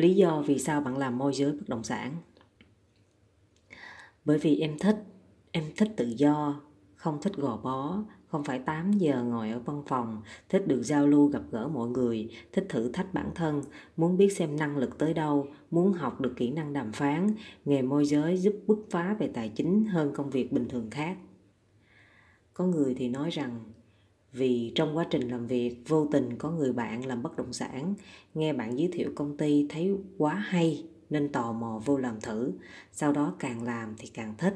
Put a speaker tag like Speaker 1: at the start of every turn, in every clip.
Speaker 1: lý do vì sao bạn làm môi giới bất động sản bởi vì em thích em thích tự do không thích gò bó không phải 8 giờ ngồi ở văn phòng, thích được giao lưu gặp gỡ mọi người, thích thử thách bản thân, muốn biết xem năng lực tới đâu, muốn học được kỹ năng đàm phán, nghề môi giới giúp bứt phá về tài chính hơn công việc bình thường khác. Có người thì nói rằng vì trong quá trình làm việc vô tình có người bạn làm bất động sản, nghe bạn giới thiệu công ty thấy quá hay nên tò mò vô làm thử, sau đó càng làm thì càng thích.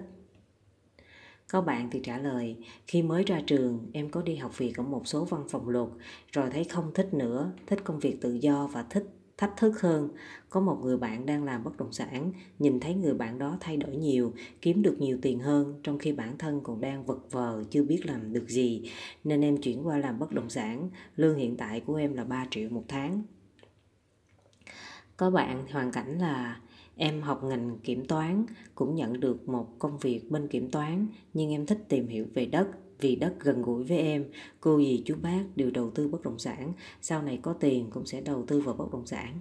Speaker 1: Có bạn thì trả lời, khi mới ra trường em có đi học việc ở một số văn phòng luật, rồi thấy không thích nữa, thích công việc tự do và thích thách thức hơn. Có một người bạn đang làm bất động sản, nhìn thấy người bạn đó thay đổi nhiều, kiếm được nhiều tiền hơn, trong khi bản thân còn đang vật vờ chưa biết làm được gì, nên em chuyển qua làm bất động sản. Lương hiện tại của em là 3 triệu một tháng. Có bạn hoàn cảnh là Em học ngành kiểm toán, cũng nhận được một công việc bên kiểm toán, nhưng em thích tìm hiểu về đất vì đất gần gũi với em. Cô dì chú bác đều đầu tư bất động sản, sau này có tiền cũng sẽ đầu tư vào bất động sản.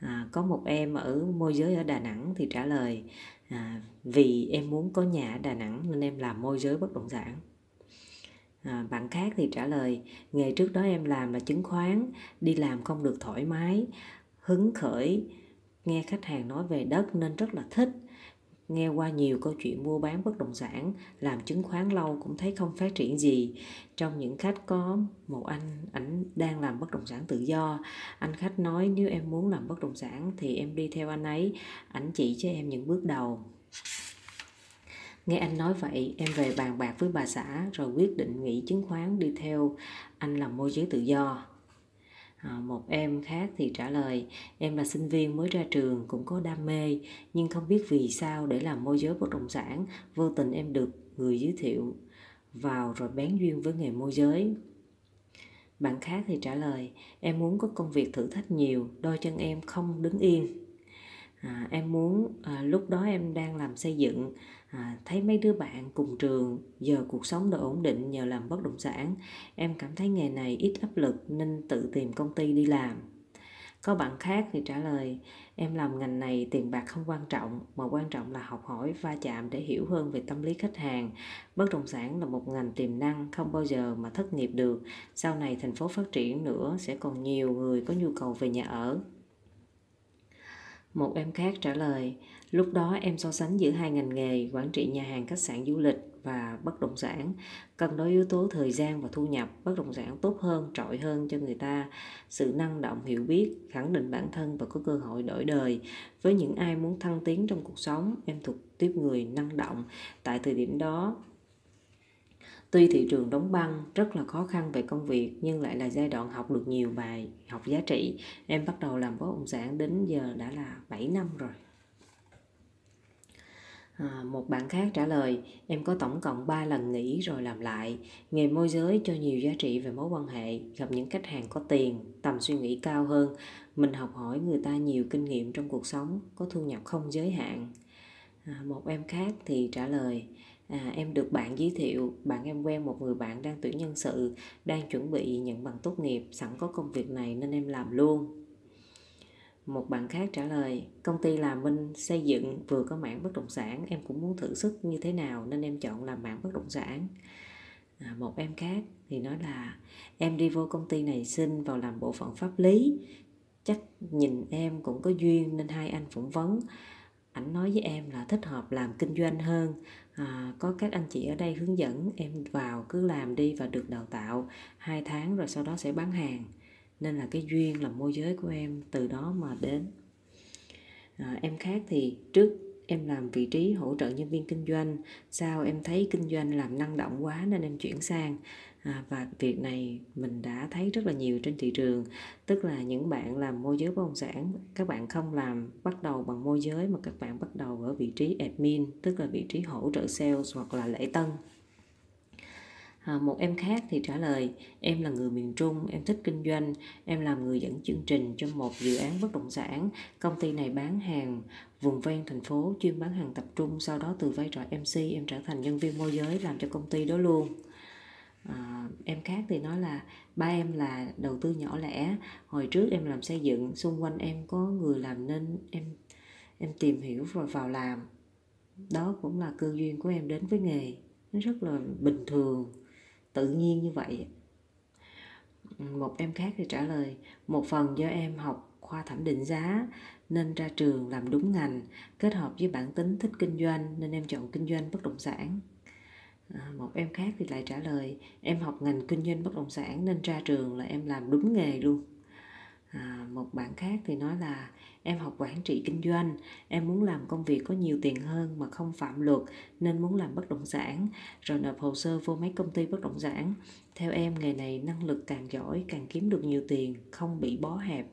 Speaker 1: À, có một em ở môi giới ở Đà Nẵng thì trả lời à, vì em muốn có nhà ở Đà Nẵng nên em làm môi giới bất động sản. À, bạn khác thì trả lời nghề trước đó em làm là chứng khoán đi làm không được thoải mái hứng khởi nghe khách hàng nói về đất nên rất là thích nghe qua nhiều câu chuyện mua bán bất động sản, làm chứng khoán lâu cũng thấy không phát triển gì. Trong những khách có một anh, ảnh đang làm bất động sản tự do, anh khách nói nếu em muốn làm bất động sản thì em đi theo anh ấy, ảnh chỉ cho em những bước đầu. Nghe anh nói vậy, em về bàn bạc với bà xã rồi quyết định nghỉ chứng khoán đi theo anh làm môi giới tự do. Ờ, một em khác thì trả lời, em là sinh viên mới ra trường, cũng có đam mê, nhưng không biết vì sao để làm môi giới bất động sản, vô tình em được người giới thiệu vào rồi bén duyên với nghề môi giới. Bạn khác thì trả lời, em muốn có công việc thử thách nhiều, đôi chân em không đứng yên à, em muốn à, lúc đó em đang làm xây dựng à, thấy mấy đứa bạn cùng trường giờ cuộc sống đã ổn định nhờ làm bất động sản. Em cảm thấy nghề này ít áp lực nên tự tìm công ty đi làm. Có bạn khác thì trả lời em làm ngành này tiền bạc không quan trọng mà quan trọng là học hỏi va chạm để hiểu hơn về tâm lý khách hàng. Bất động sản là một ngành tiềm năng không bao giờ mà thất nghiệp được. Sau này thành phố phát triển nữa sẽ còn nhiều người có nhu cầu về nhà ở một em khác trả lời Lúc đó em so sánh giữa hai ngành nghề quản trị nhà hàng khách sạn du lịch và bất động sản, cân đối yếu tố thời gian và thu nhập, bất động sản tốt hơn, trội hơn cho người ta, sự năng động hiểu biết, khẳng định bản thân và có cơ hội đổi đời. Với những ai muốn thăng tiến trong cuộc sống, em thuộc tiếp người năng động. Tại thời điểm đó, Tuy thị trường đóng băng rất là khó khăn về công việc nhưng lại là giai đoạn học được nhiều bài học giá trị. Em bắt đầu làm bất động sản đến giờ đã là 7 năm rồi. À, một bạn khác trả lời, em có tổng cộng 3 lần nghỉ rồi làm lại. Nghề môi giới cho nhiều giá trị về mối quan hệ, gặp những khách hàng có tiền, tầm suy nghĩ cao hơn. Mình học hỏi người ta nhiều kinh nghiệm trong cuộc sống, có thu nhập không giới hạn. À, một em khác thì trả lời, à, em được bạn giới thiệu, bạn em quen một người bạn đang tuyển nhân sự, đang chuẩn bị nhận bằng tốt nghiệp, sẵn có công việc này nên em làm luôn. Một bạn khác trả lời công ty làm minh xây dựng vừa có mảng bất động sản em cũng muốn thử sức như thế nào nên em chọn làm mảng bất động sản. À, một em khác thì nói là em đi vô công ty này xin vào làm bộ phận pháp lý chắc nhìn em cũng có duyên nên hai anh phỏng vấn ảnh nói với em là thích hợp làm kinh doanh hơn. À, có các anh chị ở đây hướng dẫn em vào cứ làm đi và được đào tạo hai tháng rồi sau đó sẽ bán hàng. Nên là cái duyên là môi giới của em từ đó mà đến. À, em khác thì trước em làm vị trí hỗ trợ nhân viên kinh doanh sau em thấy kinh doanh làm năng động quá nên em chuyển sang à, và việc này mình đã thấy rất là nhiều trên thị trường. Tức là những bạn làm môi giới bất động sản các bạn không làm bắt đầu bằng môi giới mà các bạn bắt đầu ở vị trí admin tức là vị trí hỗ trợ sales hoặc là lễ tân. À, một em khác thì trả lời em là người miền Trung em thích kinh doanh em làm người dẫn chương trình cho một dự án bất động sản. Công ty này bán hàng vùng ven thành phố chuyên bán hàng tập trung sau đó từ vai trò MC em trở thành nhân viên môi giới làm cho công ty đó luôn à, em khác thì nói là ba em là đầu tư nhỏ lẻ. Hồi trước em làm xây dựng xung quanh em có người làm nên em em tìm hiểu rồi vào làm. Đó cũng là cơ duyên của em đến với nghề. Nó rất là bình thường tự nhiên như vậy. Một em khác thì trả lời một phần do em học khoa thẩm định giá nên ra trường làm đúng ngành kết hợp với bản tính thích kinh doanh nên em chọn kinh doanh bất động sản à, một em khác thì lại trả lời em học ngành kinh doanh bất động sản nên ra trường là em làm đúng nghề luôn. À, một bạn khác thì nói là em học quản trị kinh doanh em muốn làm công việc có nhiều tiền hơn mà không phạm luật nên muốn làm bất động sản rồi nộp hồ sơ vô mấy công ty bất động sản. Theo em nghề này năng lực càng giỏi càng kiếm được nhiều tiền không bị bó hẹp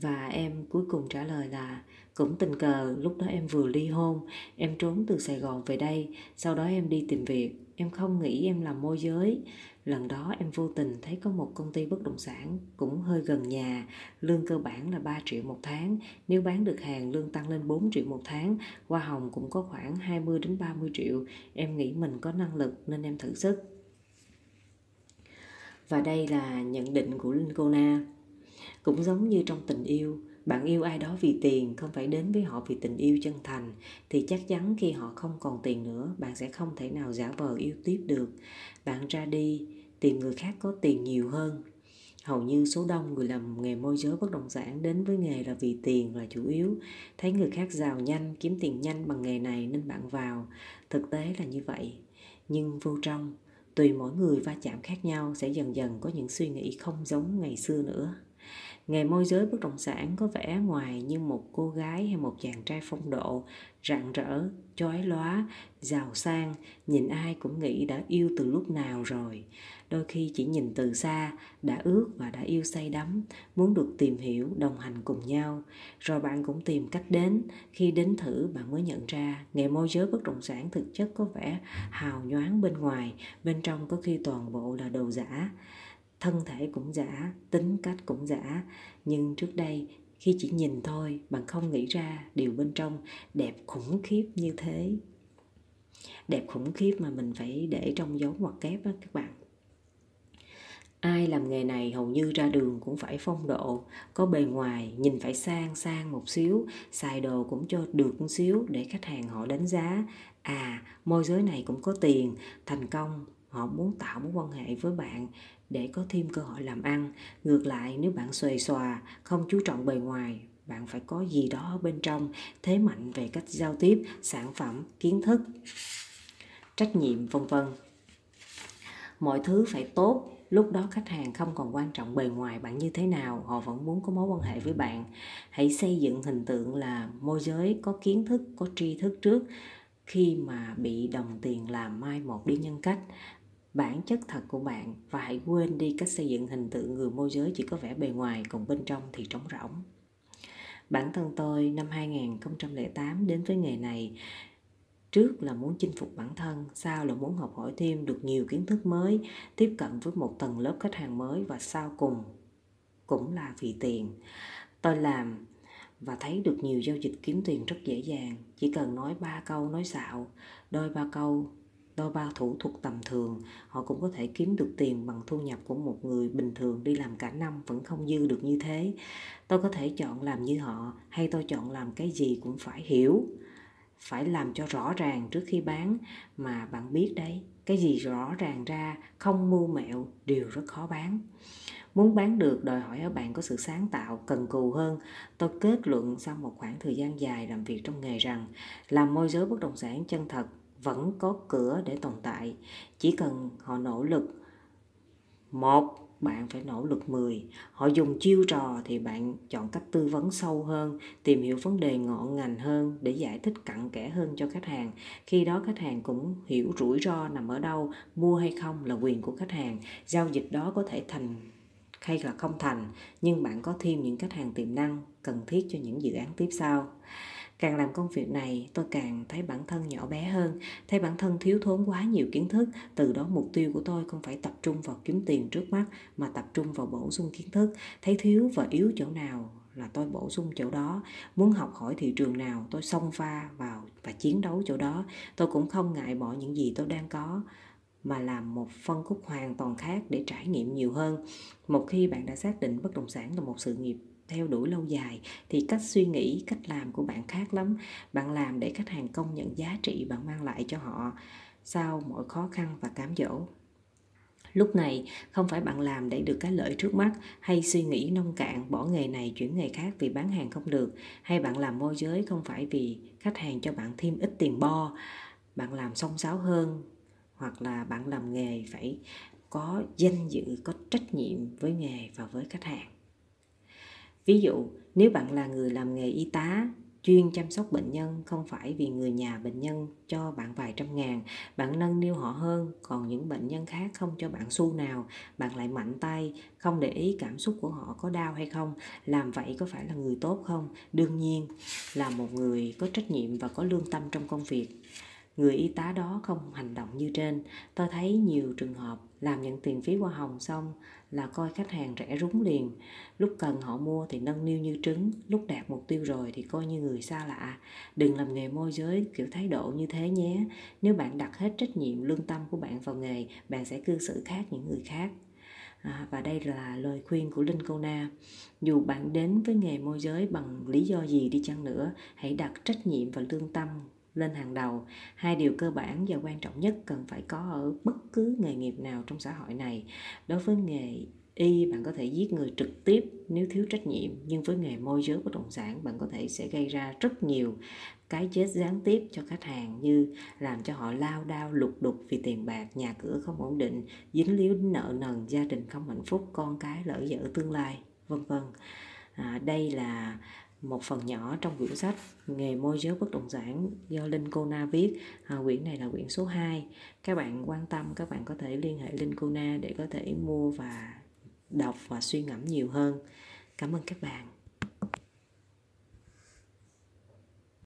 Speaker 1: và em cuối cùng trả lời là, cũng tình cờ, lúc đó em vừa ly hôn, em trốn từ sài gòn về đây, sau đó em đi tìm việc. Em không nghĩ em làm môi giới. Lần đó em vô tình thấy có một công ty bất động sản cũng hơi gần nhà, lương cơ bản là 3 triệu một tháng. Nếu bán được hàng, lương tăng lên 4 triệu một tháng. Hoa hồng cũng có khoảng 20 đến 30 triệu. Em nghĩ mình có năng lực nên em thử sức. Và đây là nhận định của Linh Cô Na cũng giống như trong tình yêu, bạn yêu ai đó vì tiền, không phải đến với họ vì tình yêu chân thành, thì chắc chắn khi họ không còn tiền nữa, bạn sẽ không thể nào giả vờ yêu tiếp được. Bạn ra đi, tìm người khác có tiền nhiều hơn. Hầu như số đông người làm nghề môi giới bất động sản đến với nghề là vì tiền là chủ yếu. Thấy người khác giàu nhanh, kiếm tiền nhanh bằng nghề này nên bạn vào. Thực tế là như vậy. Nhưng vô trong, tùy mỗi người va chạm khác nhau sẽ dần dần có những suy nghĩ không giống ngày xưa nữa nghề môi giới bất động sản có vẻ ngoài như một cô gái hay một chàng trai phong độ, rạng rỡ, chói lóa, giàu sang, nhìn ai cũng nghĩ đã yêu từ lúc nào rồi. Đôi khi chỉ nhìn từ xa, đã ước và đã yêu say đắm, muốn được tìm hiểu, đồng hành cùng nhau. Rồi bạn cũng tìm cách đến, khi đến thử bạn mới nhận ra, nghề môi giới bất động sản thực chất có vẻ hào nhoáng bên ngoài, bên trong có khi toàn bộ là đồ giả thân thể cũng giả, tính cách cũng giả. Nhưng trước đây, khi chỉ nhìn thôi, bạn không nghĩ ra điều bên trong, đẹp khủng khiếp như thế. Đẹp khủng khiếp mà mình phải để trong dấu ngoặc kép á các bạn. Ai làm nghề này hầu như ra đường cũng phải phong độ, có bề ngoài, nhìn phải sang sang một xíu, xài đồ cũng cho được một xíu để khách hàng họ đánh giá. À môi giới này cũng có tiền, thành công, họ muốn tạo mối quan hệ với bạn để có thêm cơ hội làm ăn. Ngược lại, nếu bạn xuề xòa, không chú trọng bề ngoài, bạn phải có gì đó bên trong, thế mạnh về cách giao tiếp, sản phẩm, kiến thức, trách nhiệm, vân vân. Mọi thứ phải tốt. Lúc đó khách hàng không còn quan trọng bề ngoài bạn như thế nào, họ vẫn muốn có mối quan hệ với bạn. Hãy xây dựng hình tượng là môi giới, có kiến thức, có tri thức trước. Khi mà bị đồng tiền làm mai một đi nhân cách bản chất thật của bạn và hãy quên đi cách xây dựng hình tượng người môi giới chỉ có vẻ bề ngoài còn bên trong thì trống rỗng. Bản thân tôi năm 2008 đến với nghề này trước là muốn chinh phục bản thân, sau là muốn học hỏi thêm được nhiều kiến thức mới, tiếp cận với một tầng lớp khách hàng mới và sau cùng cũng là vì tiền. Tôi làm và thấy được nhiều giao dịch kiếm tiền rất dễ dàng, chỉ cần nói ba câu nói xạo, đôi ba câu đôi ba thủ thuật tầm thường. Họ cũng có thể kiếm được tiền bằng thu nhập của một người bình thường đi làm cả năm vẫn không dư được như thế. Tôi có thể chọn làm như họ hay tôi chọn làm cái gì cũng phải hiểu, phải làm cho rõ ràng trước khi bán. Mà bạn biết đấy, cái gì rõ ràng ra, không mưu mẹo, đều rất khó bán. Muốn bán được đòi hỏi ở bạn có sự sáng tạo, cần cù hơn. Tôi kết luận sau một khoảng thời gian dài làm việc trong nghề rằng, làm môi giới bất động sản chân thật vẫn có cửa để tồn tại. Chỉ cần họ nỗ lực, một, bạn phải nỗ lực 10 họ dùng chiêu trò thì bạn chọn cách tư vấn sâu hơn, tìm hiểu vấn đề ngọn ngành hơn để giải thích cặn kẽ hơn cho khách hàng. Khi đó khách hàng cũng hiểu rủi ro nằm ở đâu, mua hay không là quyền của khách hàng. Giao dịch đó có thể thành hay là không thành, nhưng bạn có thêm những khách hàng tiềm năng cần thiết cho những dự án tiếp sau càng làm công việc này, tôi càng thấy bản thân nhỏ bé hơn, thấy bản thân thiếu thốn quá nhiều kiến thức. Từ đó mục tiêu của tôi không phải tập trung vào kiếm tiền trước mắt, mà tập trung vào bổ sung kiến thức. Thấy thiếu và yếu chỗ nào là tôi bổ sung chỗ đó. Muốn học hỏi thị trường nào, tôi xông pha vào và chiến đấu chỗ đó. Tôi cũng không ngại bỏ những gì tôi đang có, mà làm một phân khúc hoàn toàn khác để trải nghiệm nhiều hơn. Một khi bạn đã xác định bất động sản là một sự nghiệp theo đuổi lâu dài thì cách suy nghĩ, cách làm của bạn khác lắm. Bạn làm để khách hàng công nhận giá trị bạn mang lại cho họ sau mọi khó khăn và cám dỗ. Lúc này, không phải bạn làm để được cái lợi trước mắt hay suy nghĩ nông cạn, bỏ nghề này chuyển nghề khác vì bán hàng không được, hay bạn làm môi giới không phải vì khách hàng cho bạn thêm ít tiền bo, bạn làm song sáo hơn, hoặc là bạn làm nghề phải có danh dự, có trách nhiệm với nghề và với khách hàng ví dụ, nếu bạn là người làm nghề y tá, chuyên chăm sóc bệnh nhân không phải vì người nhà bệnh nhân cho bạn vài trăm ngàn, bạn nâng niu họ hơn, còn những bệnh nhân khác không cho bạn xu nào, bạn lại mạnh tay, không để ý cảm xúc của họ có đau hay không, làm vậy có phải là người tốt không? Đương nhiên là một người có trách nhiệm và có lương tâm trong công việc người y tá đó không hành động như trên. Tôi thấy nhiều trường hợp làm nhận tiền phí hoa hồng xong là coi khách hàng rẻ rúng liền. Lúc cần họ mua thì nâng niu như trứng lúc đạt mục tiêu rồi thì coi như người xa lạ. Đừng làm nghề môi giới kiểu thái độ như thế nhé. Nếu bạn đặt hết trách nhiệm lương tâm của bạn vào nghề bạn sẽ cư xử khác những người khác. À, và đây là lời khuyên của Linh Cô Na. Dù bạn đến với nghề môi giới bằng lý do gì đi chăng nữa, hãy đặt trách nhiệm và lương tâm lên hàng đầu. Hai điều cơ bản và quan trọng nhất cần phải có ở bất cứ nghề nghiệp nào trong xã hội này. Đối với nghề y bạn có thể giết người trực tiếp nếu thiếu trách nhiệm nhưng với nghề môi giới bất động sản bạn có thể sẽ gây ra rất nhiều cái chết gián tiếp cho khách hàng như làm cho họ lao đao lục đục vì tiền bạc nhà cửa không ổn định dính líu đến nợ nần gia đình không hạnh phúc con cái lỡ dở tương lai vân vân. À, đây là một phần nhỏ trong quyển sách nghề môi giới bất động sản do Linh Cô Na viết. À, quyển này là quyển số 2 các bạn quan tâm các bạn có thể liên hệ Linh Cô Na để có thể mua và đọc và suy ngẫm nhiều hơn. Cảm ơn các bạn.